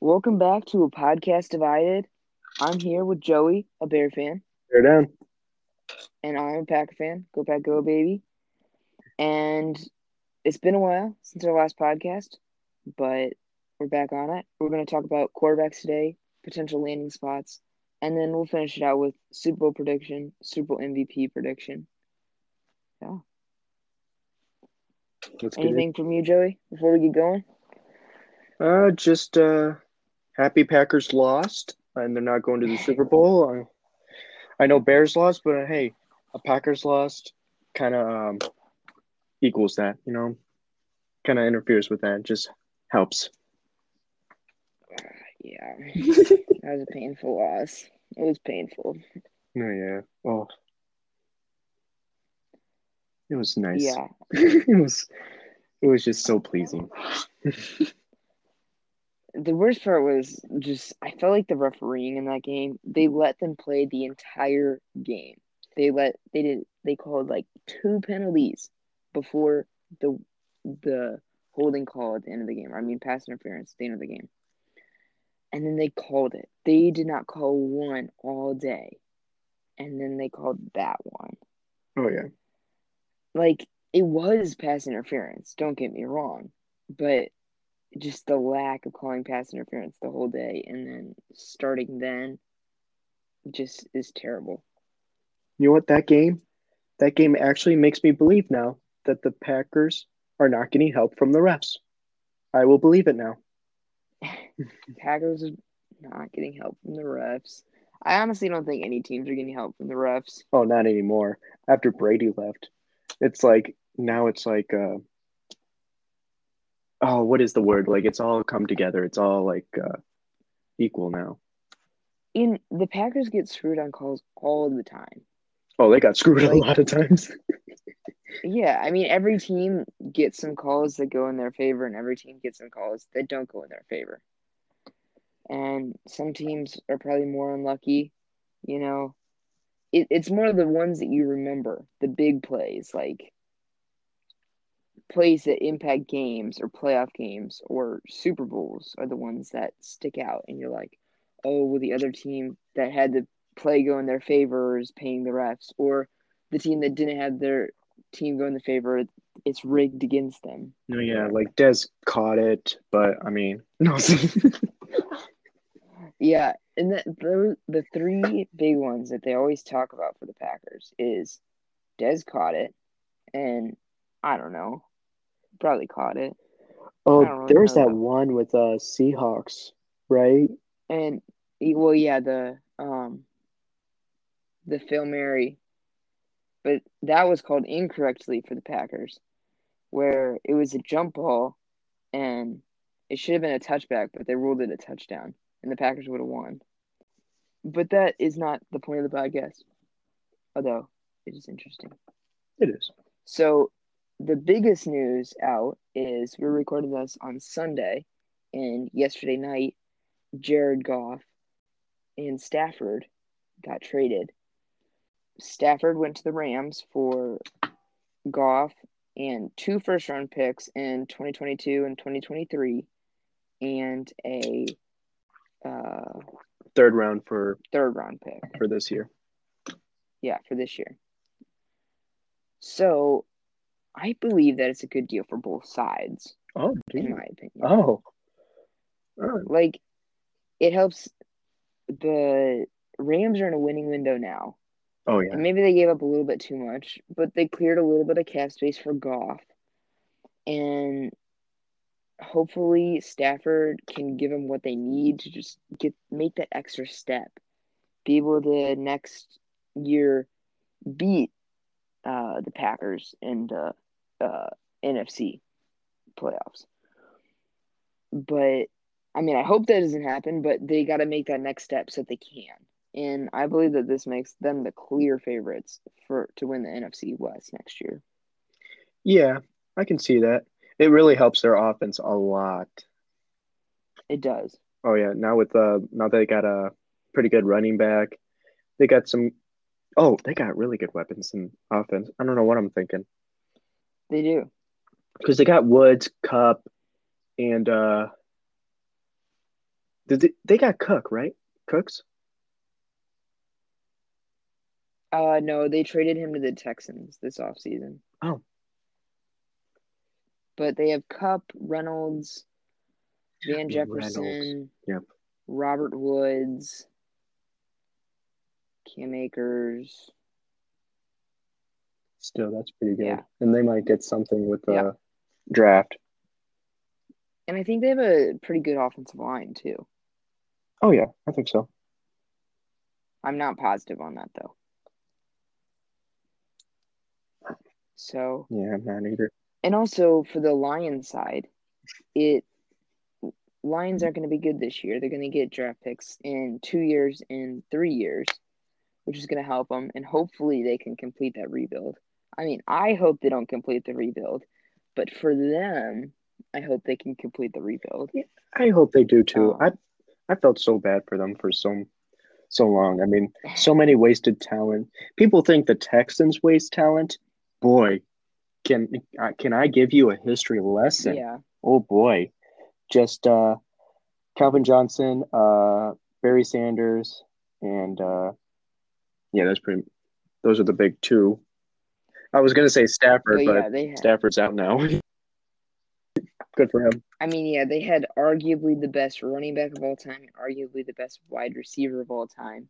Welcome back to a podcast divided. I'm here with Joey, a Bear fan, Bear down. and I'm a Packer fan. Go Pack, go baby! And it's been a while since our last podcast, but we're back on it. We're going to talk about quarterbacks today, potential landing spots, and then we'll finish it out with Super Bowl prediction, Super Bowl MVP prediction. Yeah. It. Anything from you, Joey, before we get going? Uh, just uh, happy Packers lost, and they're not going to the Super Bowl. I, I know Bears lost, but hey, a Packers lost kind of um, equals that, you know, kind of interferes with that. Just helps. Yeah, that was a painful loss. It was painful. Oh yeah. Oh, it was nice. Yeah. it was. It was just so pleasing. The worst part was just I felt like the refereeing in that game, they let them play the entire game. They let they did they called like two penalties before the the holding call at the end of the game. I mean pass interference at the end of the game. And then they called it. They did not call one all day. And then they called that one. Oh yeah. Like it was pass interference, don't get me wrong. But just the lack of calling pass interference the whole day and then starting then just is terrible. You know what? That game, that game actually makes me believe now that the Packers are not getting help from the refs. I will believe it now. Packers are not getting help from the refs. I honestly don't think any teams are getting help from the refs. Oh, not anymore. After Brady left, it's like now it's like uh oh, what is the word? Like it's all come together. It's all like uh equal now. In the Packers get screwed on calls all the time. Oh, they got screwed a lot of times. Yeah, I mean every team gets some calls that go in their favor and every team gets some calls that don't go in their favor. And some teams are probably more unlucky, you know. It, it's more the ones that you remember, the big plays, like plays that impact games or playoff games or Super Bowls are the ones that stick out and you're like, oh, well the other team that had the play go in their favor is paying the refs or the team that didn't have their team go in the favor, it's rigged against them. no, yeah, like Des caught it, but I mean, no. Yeah, and the, the the three big ones that they always talk about for the Packers is Des caught it, and I don't know, probably caught it, oh, really there's know that that. one with uh Seahawks, right? and well, yeah, the um, the Fail Mary, but that was called incorrectly for the Packers, where it was a jump ball, and it should have been a touchback, but they ruled it a touchdown, and the Packers would have won. But that is not the point of the podcast, although it is interesting. It is. So, the biggest news out is we're recording this on Sunday, and yesterday night, Jared Goff and Stafford got traded. Stafford went to the Rams for Goff and two first round picks in 2022 and 2023, and a uh, Third round for third round pick. for this year. Yeah, for this year. So, I believe that it's a good deal for both sides, Oh, in my opinion. Oh. Oh, Like, it helps. The Rams are in a winning window now. oh yeah. And maybe they gave up a little bit too much, but they cleared a little bit of cap space for Goff. And hopefully Stafford can give them what they need to just get make that extra step. Be able to next year beat uh, the Packers in the uh, NFC playoffs. But I mean, I hope that doesn't happen, but they got to make that next step so that they can. And I believe that this makes them the clear favorites for to win the NFC West next year. Yeah, I can see that. It really helps their offense a lot. It does. Oh yeah, now with uh now they got a pretty good running back. They got some oh, they got really good weapons in offense. I don't know what I'm thinking. They do. Because they got Woods, Kupp, and uh Did they, they got Cook right? Cooks. Uh, no, they traded him to the Texans this offseason. Oh. But they have Kupp, Reynolds, Van Reynolds. Jefferson, Yep. Robert Woods, Cam Akers. Still, that's pretty good. Yeah. And they might get something with the Yeah. draft. And I think they have a pretty good offensive line, too. Oh yeah, I think so. I'm not positive on that, though. So, Yeah, I'm not either. and also for the Lions side, it Lions aren't going to be good this year. They're going to get draft picks in two years and three years, which is going to help them. And hopefully they can complete that rebuild. I mean, I hope they don't complete the rebuild, but for them, I hope they can complete the rebuild. I hope they do too. Um, I I felt so bad for them for so so long. I mean, so many wasted talent. People think the Texans waste talent. Boy, can uh, can I give you a history lesson? Yeah. Oh boy, just uh, Calvin Johnson, uh, Barry Sanders, and uh, yeah, that's pretty. Those are the big two. I was gonna say Stafford, But yeah, had, Stafford's out now. Good for him. I mean, yeah, they had arguably the best running back of all time, and arguably the best wide receiver of all time,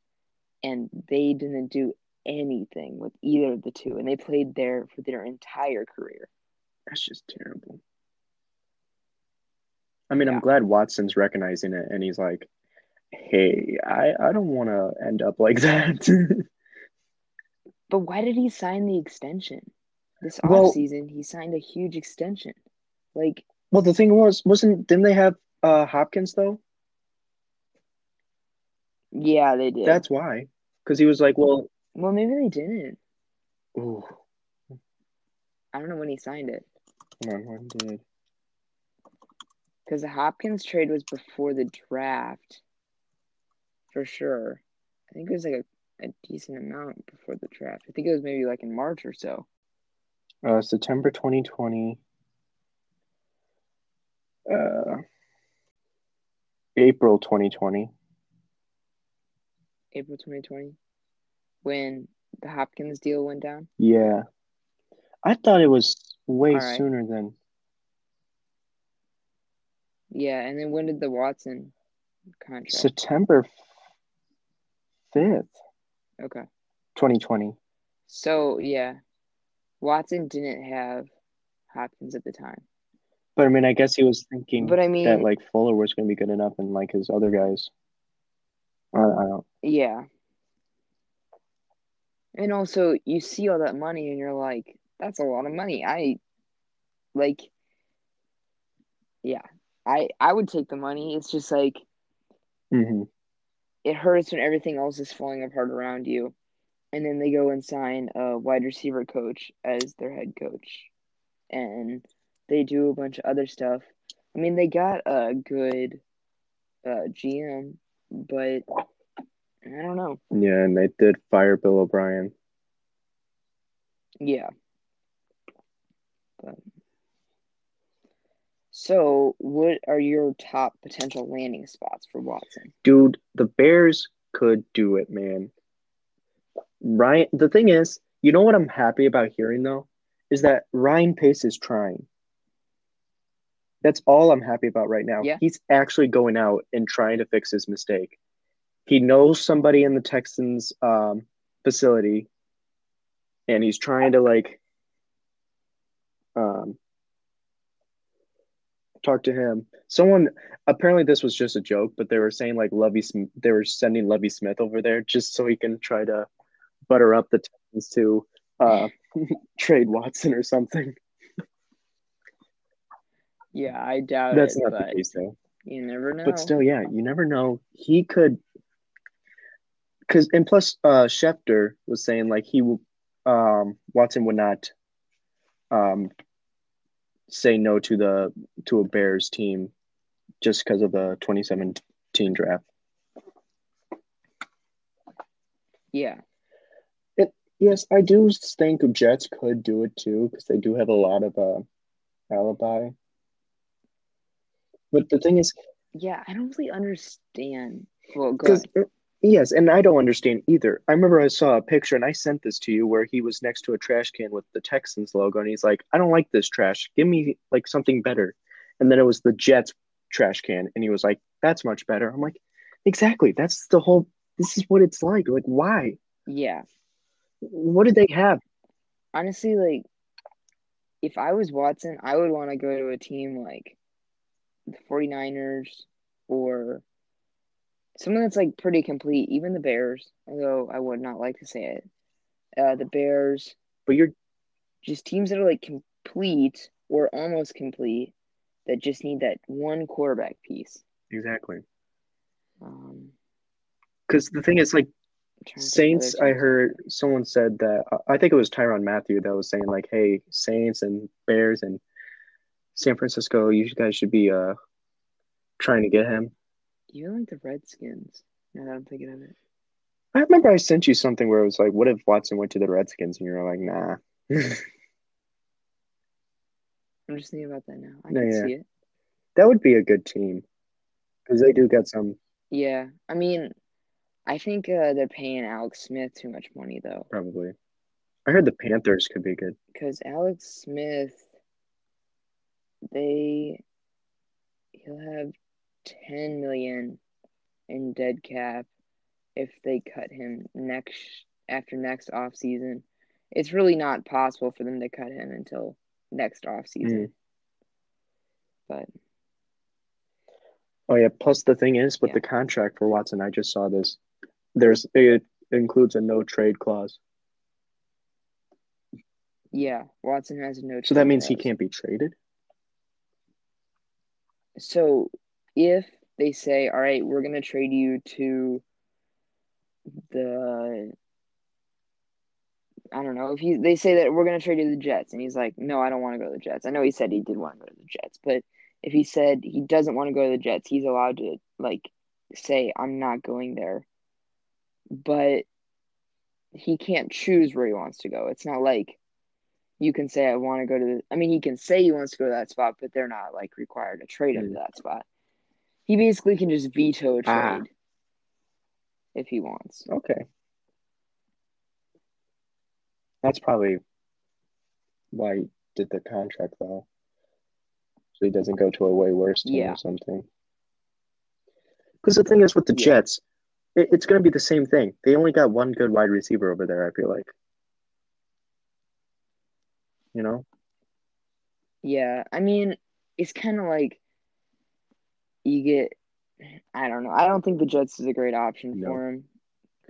and they didn't do anything with either of the two, and they played there for their entire career. That's just terrible. I mean, Yeah. I'm glad Watson's recognizing it and he's like, hey, I, I don't want to end up like that. But why did he sign the extension? This Well- offseason, he signed a huge extension. Like, well, the thing was, wasn't, didn't they have uh, Hopkins though? yeah, they did. That's why. Because he was like, well, well, maybe they didn't. ooh, I don't know when he signed it on, when did, because the Hopkins trade was before the draft, for sure. I think it was like a, a decent amount before the draft. I think it was maybe like in March or so. uh, September 2020, uh, April 2020. April 2020, when the Hopkins deal went down. Yeah. I thought it was way right. sooner than, Yeah, and then when did the Watson contract? September 5th, okay. 2020. So, yeah, Watson didn't have Hopkins at the time. But I mean, I guess he was thinking But I mean, that like Fuller was going to be good enough and like his other guys. I, I don't. yeah. And also, you see all that money and you're like, that's a lot of money. I, like, yeah, I, I would take the money. It's just like, hmm it hurts when everything else is falling apart around you. And then they go and sign a wide receiver coach as their head coach. And they do a bunch of other stuff. I mean, they got a good uh, GM, but I don't know. Yeah, and they did fire Bill O'Brien. Yeah. But so, what are your top potential landing spots for Watson? Dude, the Bears could do it, man. Ryan, the thing is, you know what I'm happy about hearing though, is that Ryan Pace is trying. That's all I'm happy about right now. Yeah. He's actually going out and trying to fix his mistake. He knows somebody in the Texans um, facility, and he's trying to like um, talk to him. Someone apparently this was just a joke, but they were saying like Lovie, they were sending Lovie Smith over there just so he can try to butter up the Texans to uh, trade Watson or something. Yeah, I doubt That's it, not but the case though. you never know. But still, yeah, you never know. He could, because and plus, uh, Schefter was saying like he, will- um, Watson would not, um, say no to the to a Bears team, just because of the 2017 draft. yeah, Yes, I do think the Jets could do it too because they do have a lot of uh, alibi. But the thing is, Yeah, I don't really understand. Well, go ahead. Yes, and I don't understand either. I remember I saw a picture and I sent this to you where he was next to a trash can with the Texans logo and he's like, "I don't like this trash. Give me like something better." And then it was the Jets trash can and he was like, "That's much better." I'm like, "Exactly. That's the whole this is what it's like. Like why? Yeah, What did they have?" honestly, like if I was Watson, I would want to go to a team like the 49ers or someone that's like pretty complete, even the Bears, although I would not like to say it. Uh, the Bears, But you're just teams that are like complete or almost complete that just need that one quarterback piece. exactly. Um, Because the thing is like I'm trying to think of Saints, I heard someone said that I think it was Tyron Matthew that was saying like, "Hey, Saints and Bears and San Francisco, you guys should be uh trying to get him." Even like the Redskins. Now that I'm thinking of it. I remember I sent you something where it was like, "What if Watson went to the Redskins?" and you were like, "Nah." I'm just thinking about that now. I No, can yeah. see it. that would be a good team because they do get some Yeah. I mean, I think uh, they're paying Alex Smith too much money though. probably. I heard the Panthers could be good. Because Alex Smith, they he'll have ten million in dead cap if they cut him next after next off season. It's really not possible for them to cut him until next off season. Hmm. But Oh yeah. Plus the thing is with Yeah. the contract for Watson, I just saw this. There's it includes a no trade clause, yeah, Watson has a no. so that means he can't be traded. So if they say, all right, we're gonna trade you to the I don't know, if he they say that we're gonna trade you to the Jets and he's like, No, I don't want to go to the Jets. I know he said he did want to go to the Jets, but if he said he doesn't want to go to the Jets, he's allowed to like say, I'm not going there. But he can't choose where he wants to go. It's not like you can say I want to go to the I mean he can say he wants to go to that spot, but they're not like required to trade him to mm. that spot. He basically can just veto a Ah. trade if he wants. Okay. That's probably why he did the contract though. So he doesn't go to a way worse team Yeah. or something. Because the thing is with the Yeah. Jets, it, it's going to be the same thing. They only got one good wide receiver over there, I feel like. You know? Yeah, I mean, it's kind of like you get. I don't know. I don't think the Jets is a great option No. for him.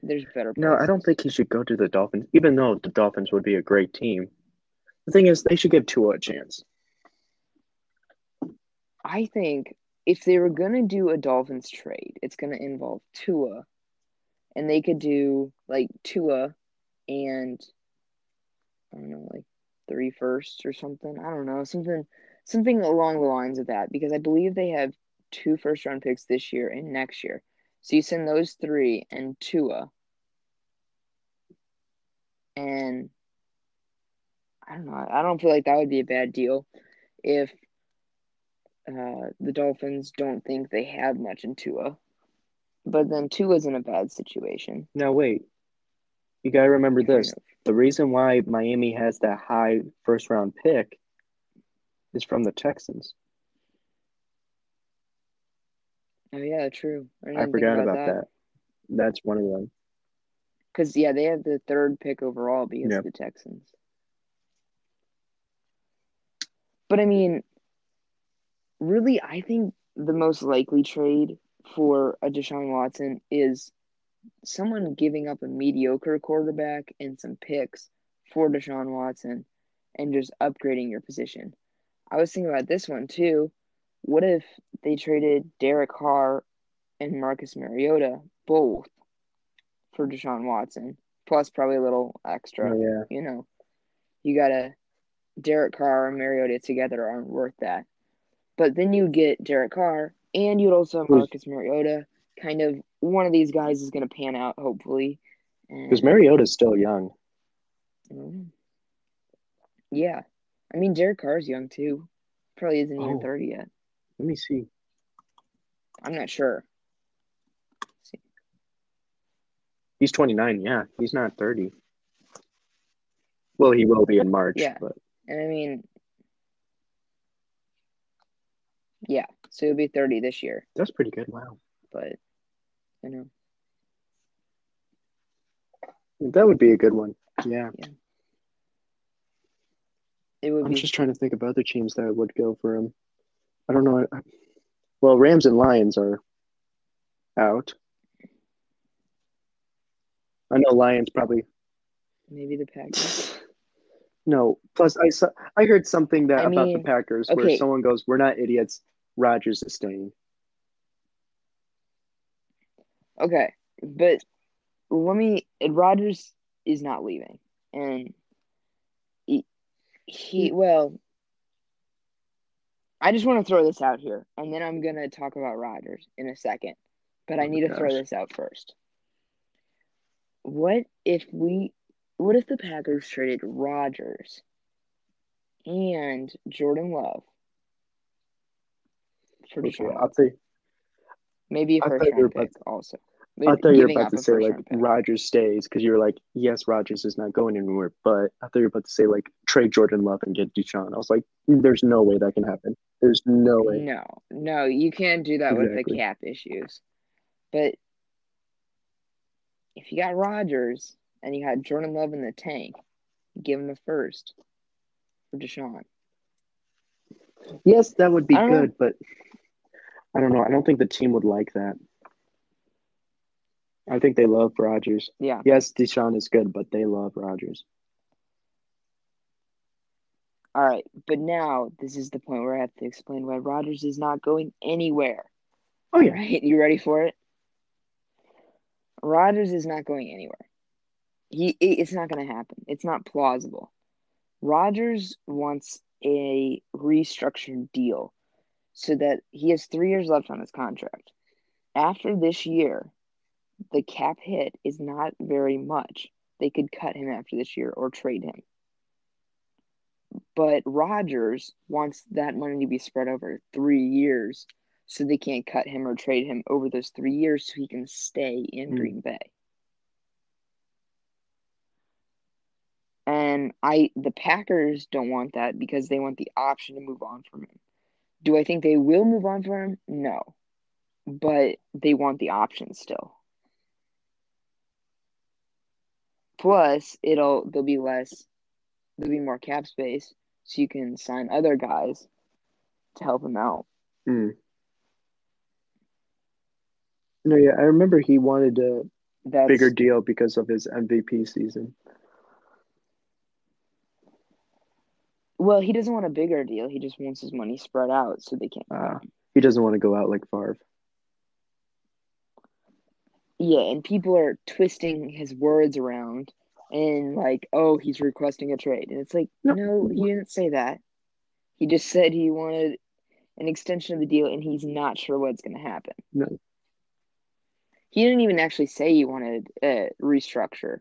There's better. No, I don't think he should go to the Dolphins, even though the Dolphins would be a great team. The thing is, they should give Tua a chance. I think if they were gonna do a Dolphins trade, it's gonna involve Tua, and they could do like Tua and I don't know, like three firsts or something. I don't know, something something along the lines of that because I believe they have two first round picks this year and next year. So you send those three and Tua, and I don't know. I don't feel like that would be a bad deal if uh, the Dolphins don't think they have much in Tua. But then Tua's in a bad situation. Now, wait. You got to remember Kind this. of. The reason why Miami has that high first round pick is from the Texans. Oh yeah, true. I, I forgot about that. That's one of them. Because yeah, they have the third pick overall because Yeah. of the Texans. But I mean, really, I think the most likely trade for a Deshaun Watson is someone giving up a mediocre quarterback and some picks for Deshaun Watson and just upgrading your position. I was thinking about this one too. What if they traded Derek Carr and Marcus Mariota both for Deshaun Watson, plus probably a little extra? Oh, yeah. You know, you got to Derek Carr and Mariota together aren't worth that. But then you get Derek Carr and you'd also have Marcus Mariota. Kind of one of these guys is going to pan out, hopefully. Because Mariota's still young. Mm. yeah. I mean, Derek Carr's young too. Probably isn't even Oh. 30 yet. Let me see. I'm not sure. He's 29. Yeah, he's not 30. Well, he will be in March. Yeah. But And I mean, yeah, so he'll be 30 this year, that's pretty good. Wow. but you know, That would be a good one. Yeah. it would I'm be just trying to think of other teams that would go for him. I don't know. Well, Rams and Lions are out. I know Lions probably maybe the Packers. no. Plus, I saw I heard something that I about the mean, Packers where okay. someone goes, "We're not idiots. Rodgers is staying." Okay, but let me. Rodgers is not leaving, and he, he well. I just want to throw this out here, and then I'm gonna talk about Rodgers in a second. But I Oh need my to throw this out first. What if we? What if the Packers traded Rodgers and Jordan Love for Okay, Deshaun? I'll say. Maybe a I first thought you were round pick also. I thought you were about to say like. Rodgers stays because you were like, yes, Rodgers is not going anywhere. But I thought you were about to say like trade Jordan Love and get Deshaun. I was like, there's no way that can happen. There's no way. No, no, you can't do that with the cap issues. But if you got Rodgers and you had Jordan Love in the tank, give him the first for Deshaun. Yes, that would be don't know. good, but I don't know. I don't think the team would like that. I think they love Rodgers. Yeah. Yes, Deshaun is good, but they love Rodgers. All right. But now this is the point where I have to explain why Rodgers is not going anywhere. Oh yeah. Right? You ready for it? Rodgers is not going anywhere. He it's not going to happen. It's not plausible. Rodgers wants a restructured deal so that he has 3 years left on his contract. After this year, the cap hit is not very much. They could cut him after this year or trade him. But Rodgers wants that money to be spread over 3 years so they can't cut him or trade him over those three years so he can stay in Hmm. Green Bay. And I the Packers don't want that because they want the option to move on from him. Do I think they will move on from him? No. But they want the option still. Plus, it'll there'll be less be more cap space so you can sign other guys to help him out. Mm. No, yeah, I remember he wanted a That's bigger deal because of his MVP season. Well, he doesn't want a bigger deal. He just wants his money spread out so they can't. Uh, he doesn't want to go out like Favre. Yeah, and people are twisting his words around and like, oh, he's requesting a trade. And it's like, No. no, he didn't say that. He just said he wanted an extension of the deal and he's not sure what's going to happen. No. He didn't even actually say he wanted a restructure.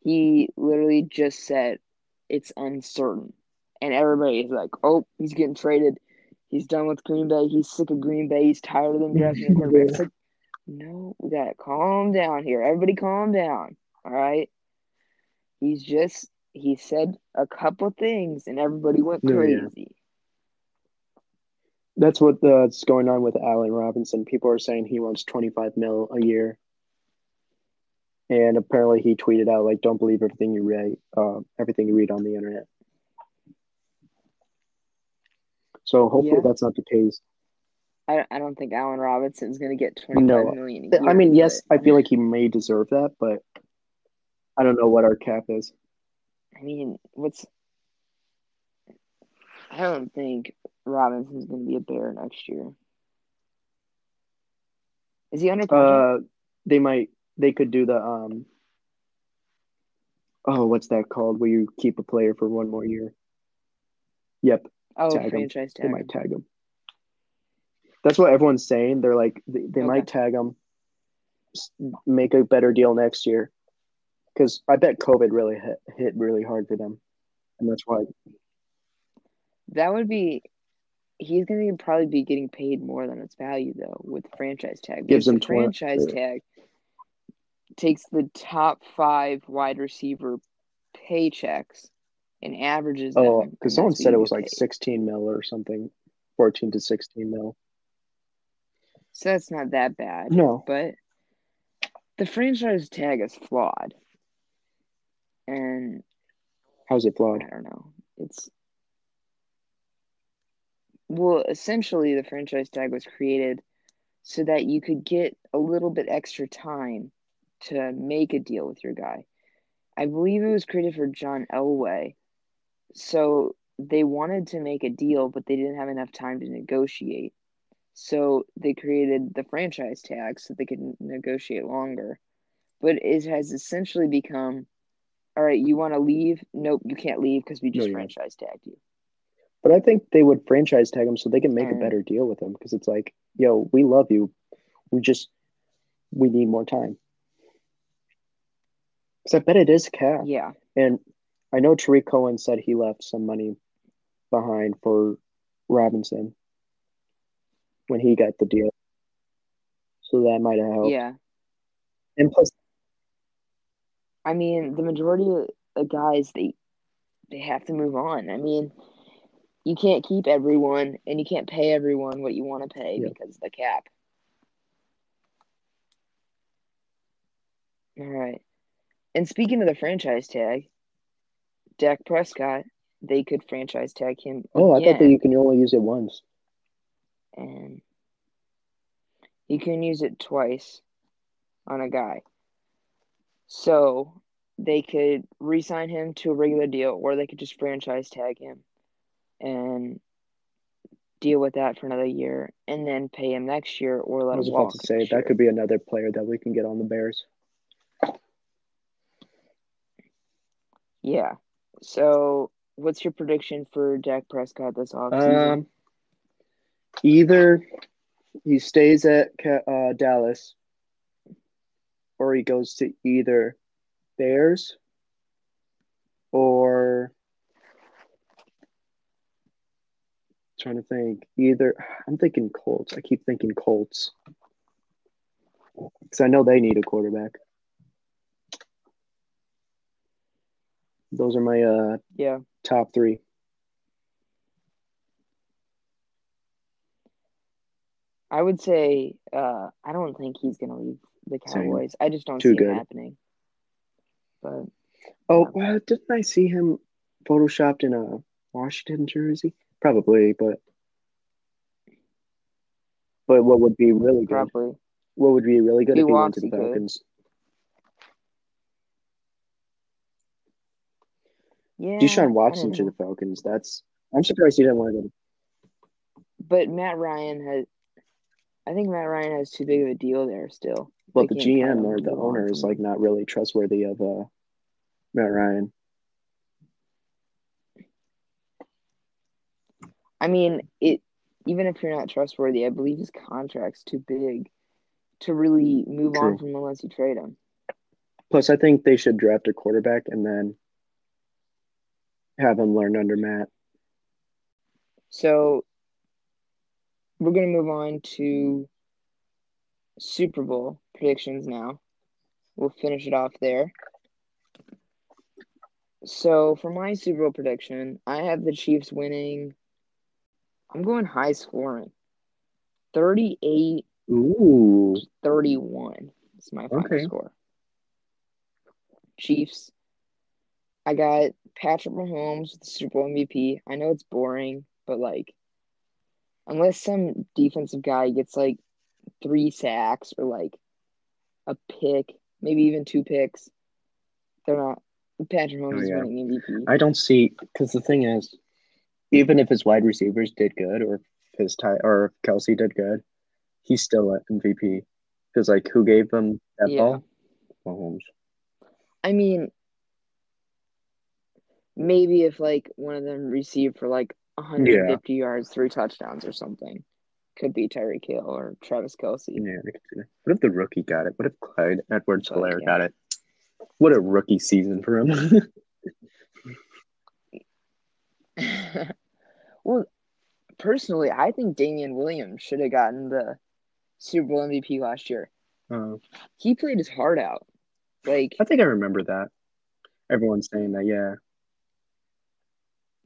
He literally just said it's uncertain. And everybody is like, oh, he's getting traded. He's done with Green Bay. He's sick of Green Bay. He's tired of them drafting a quarterback. It's like, no, we gotta calm down here. Everybody calm down. All right. He's just he said a couple things and everybody went No, yeah. crazy. That's what that's going on with Allen Robinson. People are saying he wants 25 mil a year. And apparently he tweeted out like don't believe everything you read uh, everything you read on the internet. So hopefully Yeah. that's not the case. I, I don't think Allen Robinson's gonna get twenty No. five million a year. I mean, yes, I feel like he may deserve that, but I don't know what our cap is. I mean, what's I don't think Robinson's gonna be a bear next year. Is he under contract? Uh, they might. They could do the um. Oh, what's that called? Where you keep a player for one more year? Yep, oh, franchise tag him. franchise they tag. might tag him. That's what everyone's saying. They're like they, they Okay. might tag him, make a better deal next year, because I bet COVID really hit hit really hard for them, and that's why. That would be he's going to probably be getting paid more than its value though with the franchise tag. Gives him the 20 franchise tag takes the top five wide receiver paychecks and averages. Oh, because someone said it was like paid. 16 mil or something, 14 to 16 mil. So that's not that bad. No, But the franchise tag is flawed. And how's it flawed? I don't know. It's well, essentially the franchise tag was created so that you could get a little bit extra time to make a deal with your guy. I believe it was created for John Elway. So they wanted to make a deal, but they didn't have enough time to negotiate. So they created the franchise tag so they could negotiate longer. But it has essentially become all right, you want to leave? Nope, you can't leave because we just No, franchise tagged you. But I think they would franchise tag him so they can make a mm. better deal with him because it's like, yo, we love you. We just, we need more time. Because I bet it is cap. Yeah. And I know Tarik Cohen said he left some money behind for Robinson when he got the deal. So that might have helped. Yeah. And plus, I mean, the majority of the guys they they have to move on. I mean, you can't keep everyone and you can't pay everyone what you want to pay Yeah. because of the cap. All right. And speaking of the franchise tag, Dak Prescott, they could franchise tag him. oh, I thought that you can only use it once. and you can use it twice on a guy. So they could re-sign him to a regular deal, or they could just franchise tag him and deal with that for another year, and then pay him next year, or let I was him about walk. to say that year. could be another player that we can get on the Bears. Yeah. So, what's your prediction for Dak Prescott this offseason? Um, either he stays at uh, Dallas, or he goes to either Bears or trying to think either. I'm thinking Colts. I keep thinking Colts because I know they need a quarterback. Those are my uh, yeah. top three. I would say uh, I don't think he's gonna leave the Same. Cowboys. I just don't Too see good. it happening. But Oh, well, uh, didn't I see him photoshopped in a Washington jersey? Probably, but but what would be really good? probably What would be really good He if he went to the. Falcons? yeah. Deshaun Watson to the Falcons. That's I'm surprised he didn't want to go. But Matt Ryan has. I think Matt Ryan has too big of a deal there still. Well, the GM or the owner is like not really trustworthy of uh, Matt Ryan. I mean, it. Even if you're not trustworthy, I believe his contract's too big to really move True. on from unless you trade him. Plus, I think they should draft a quarterback and then have him learn under Matt. So we're gonna move on to Super Bowl predictions now. We'll finish it off there. So for my Super Bowl prediction, I have the Chiefs winning. I'm going high scoring. 38 Ooh, 31 is my final Okay. score. Chiefs. I got Patrick Mahomes with the Super Bowl MVP. I know it's boring, but like, unless some defensive guy gets like three sacks or like a pick, maybe even two picks, they're not. Patrick Mahomes Oh, is winning MVP. I don't see because the thing is, even if his wide receivers did good, or if his tie or if Kelce did good, he's still at MVP. Because like, who gave them that Yeah. ball? Mahomes. I mean, maybe if like one of them received for like 150 yards, three touchdowns or something, could be Tyreek Hill or Travis Kelce. Yeah, I could see that. What if the rookie got it? What if Clyde Edwards Helaire yeah. got it? What a rookie season for him. well, personally, I think Damien Williams should have gotten the Super Bowl MVP last year. Uh, He played his heart out. Like, I think I remember that. Everyone's saying that. Yeah,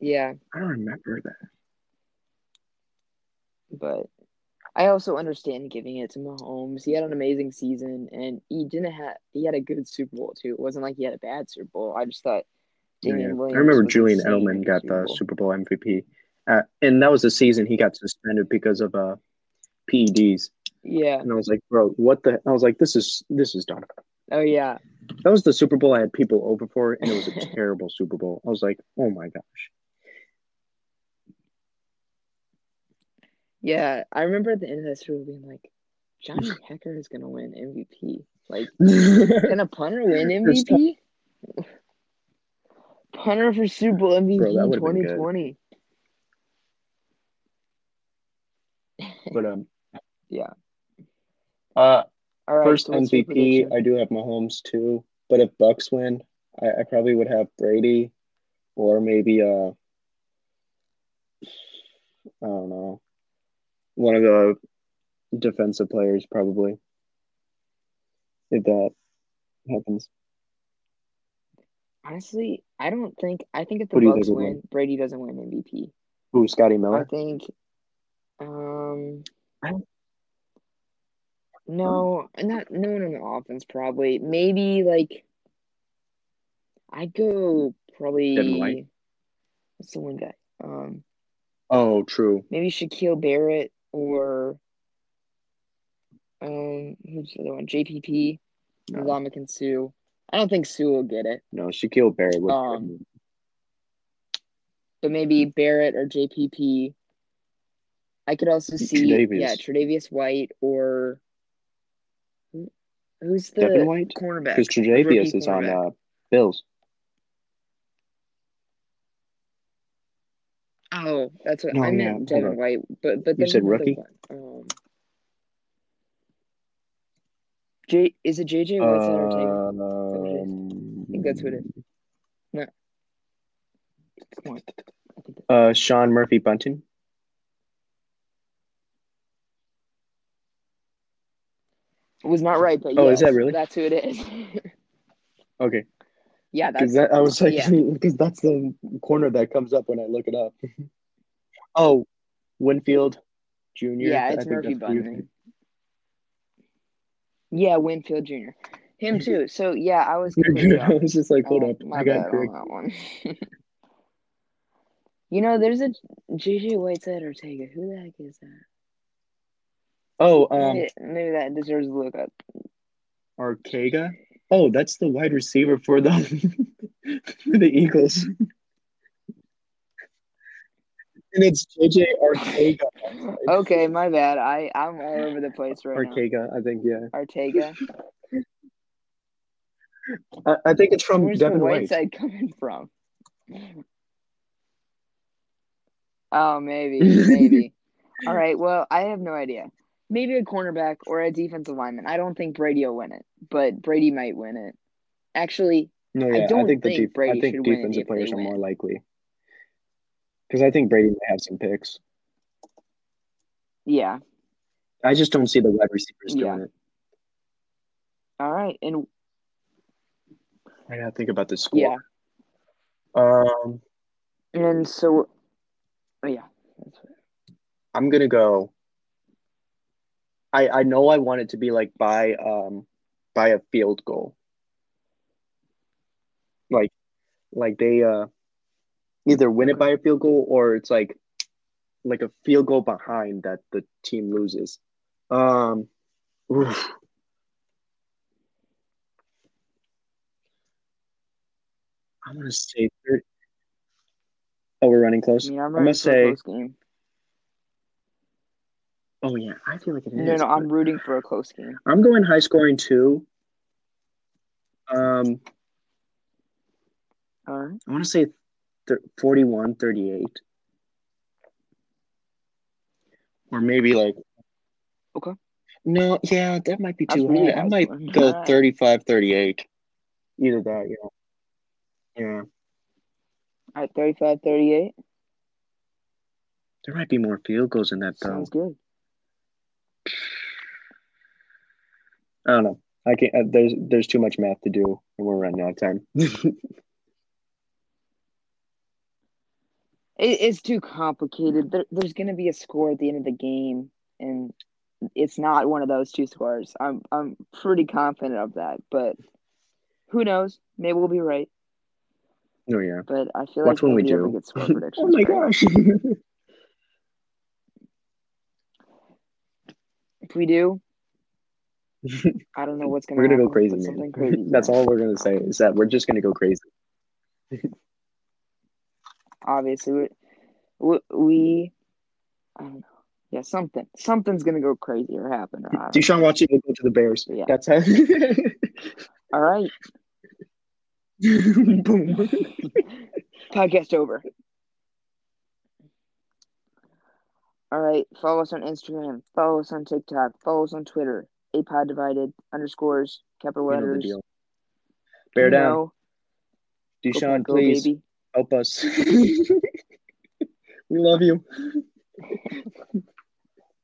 yeah, I don't remember that. but I also understand giving it to Mahomes. He had an amazing season, and he didn't have. He had a good Super Bowl too. It wasn't like he had a bad Super Bowl. I just thought Damien Yeah. Williams. I remember Julian Edelman got Super the Super Bowl MVP, uh, and that was the season he got suspended because of uh, PEDs. Yeah. And I was like, bro, what the? I was like, this is this is dumb. Oh yeah. That was the Super Bowl I had people over for, and it was a terrible Super Bowl. I was like, oh my gosh. Yeah, I remember at the end of that Super Bowl being like, Johnny Hekker is gonna win MVP. Like, can a punter win MVP? punter for Super Bowl MVP Bro, that would've been good. 2020. but um, Yeah. Uh, right. first so MVP. I do have Mahomes too. But if Bucks win, I, I probably would have Brady, or maybe uh, I don't know, one of the defensive players probably. If that happens, Honestly, I don't think. I think if the Who do you Bucks think win, win? Brady doesn't win MVP. who? Scotty Miller? I think. Um. I don't- No, not no one on the offense. Probably, maybe like. I'd go probably. Devin White? What's the one guy? Um, Oh, true. maybe Shaquille Barrett or. Um, who's the other one? JPP, No, Ndamukong Suh. I don't think Suh will get it, no, Shaquille Barrett would. Um, but maybe Barrett or JPP. I could also see, Tre'Davious. yeah, Tre'Davious White or who's the Devin White? cornerback? Because Tre'Davious is on uh, Bills. Oh, that's what No, I meant, hold Devin. White. But but You said rookie? Um, J is it JJ Whiteside or Taylor? what it is? Um, I think that's what it is. No. Come on. I think that- Uh, Sean Murphy Bunting. It was not right, but Oh, is that really? That's who it is. Okay, yeah, that's that I was like, yeah. because that's the corner that comes up when I look it up. oh, Winfield Jr. Yeah, it's Murphy Bunting. Yeah, Winfield Jr. Him too. So yeah, I was I was just like, hold Oh, up, my I got on that one. you know, there's a JJ Whiteside Ortega. Who the heck is that? Oh, um, maybe, maybe that deserves a look up. Arcega. Oh, that's the wide receiver for the for the Eagles. And it's JJ Arcega. Okay, my bad. I I'm all over the place right now. Arcega, I think, yeah. Artega. I, I think it's from Where's the White. Whiteside coming from? Oh, maybe, maybe. All right. Well, I have no idea. Maybe a cornerback or a defensive lineman. I don't think Brady will win it, but Brady might win it. Actually, No, I yeah, I, don't think the think def- Brady I think should win defensive if players are win. more likely. Because I think Brady may have some picks. yeah. I just don't see the wide receivers Yeah. doing it. All right. And I gotta think about the score. yeah. Um, And so, oh, yeah. That's what, I'm gonna go. I I know I want it to be like by um by a field goal. Like like they uh either win it by a field goal or it's like like a field goal behind that the team loses. Um oof. I'm gonna say thir- Oh, we're running close. mean, I'm I'm gonna say game. Oh yeah, I feel like it is. No, no, I'm rooting for a close game. I'm going high scoring too. Um, All right. I want to say th- 41 38. Or maybe like. Okay. No, yeah, that might be That's too really high. I high might go Alright. 35 38. Either that, yeah. Yeah, All right, 35 38. There might be more field goals in that though. Sounds good. I don't know. I can't. Uh, there's there's too much math to do, and we're running out of time. It, it's too complicated. There, there's going to be a score at the end of the game, and it's not one of those two scores. I'm I'm pretty confident of that, but who knows? Maybe we'll be right. oh yeah. But I feel Watch like when we do. gets score predictions. Oh my right. gosh. If we do, I don't know what's going to we're gonna happen. go crazy, man. Something crazy. That's all we're gonna say is that we're just gonna go crazy. Obviously, we, we, I don't know. Yeah, something. Something's going to go crazy or happen. Or I don't know. Deshaun Watson will go to the Bears. Yeah. That's how. All right. Boom. Podcast over. All right. Follow us on Instagram. Follow us on TikTok. Follow us on Twitter. APod divided underscores capital You know letters. Bear down. know, Deshaun, go, please baby. help us. we love you.